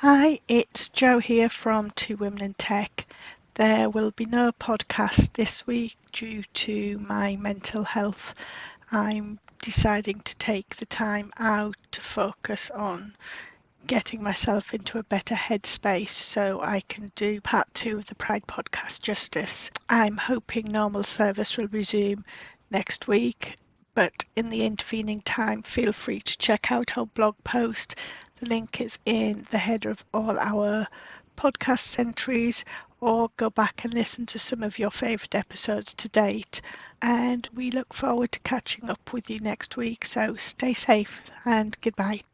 Hi, it's Jo here from Two Women in Tech. There will be no podcast this week due to my mental health. I'm deciding to take the time out to focus on getting myself into a better headspace so I can do part two of the Pride podcast justice. I'm hoping normal service will resume next week, but in the intervening time, feel free to check out our blog post the link is in the header of all our podcast entries, or go back and listen to some of your favourite episodes to date. And we look forward to catching up with you next week. So stay safe and goodbye.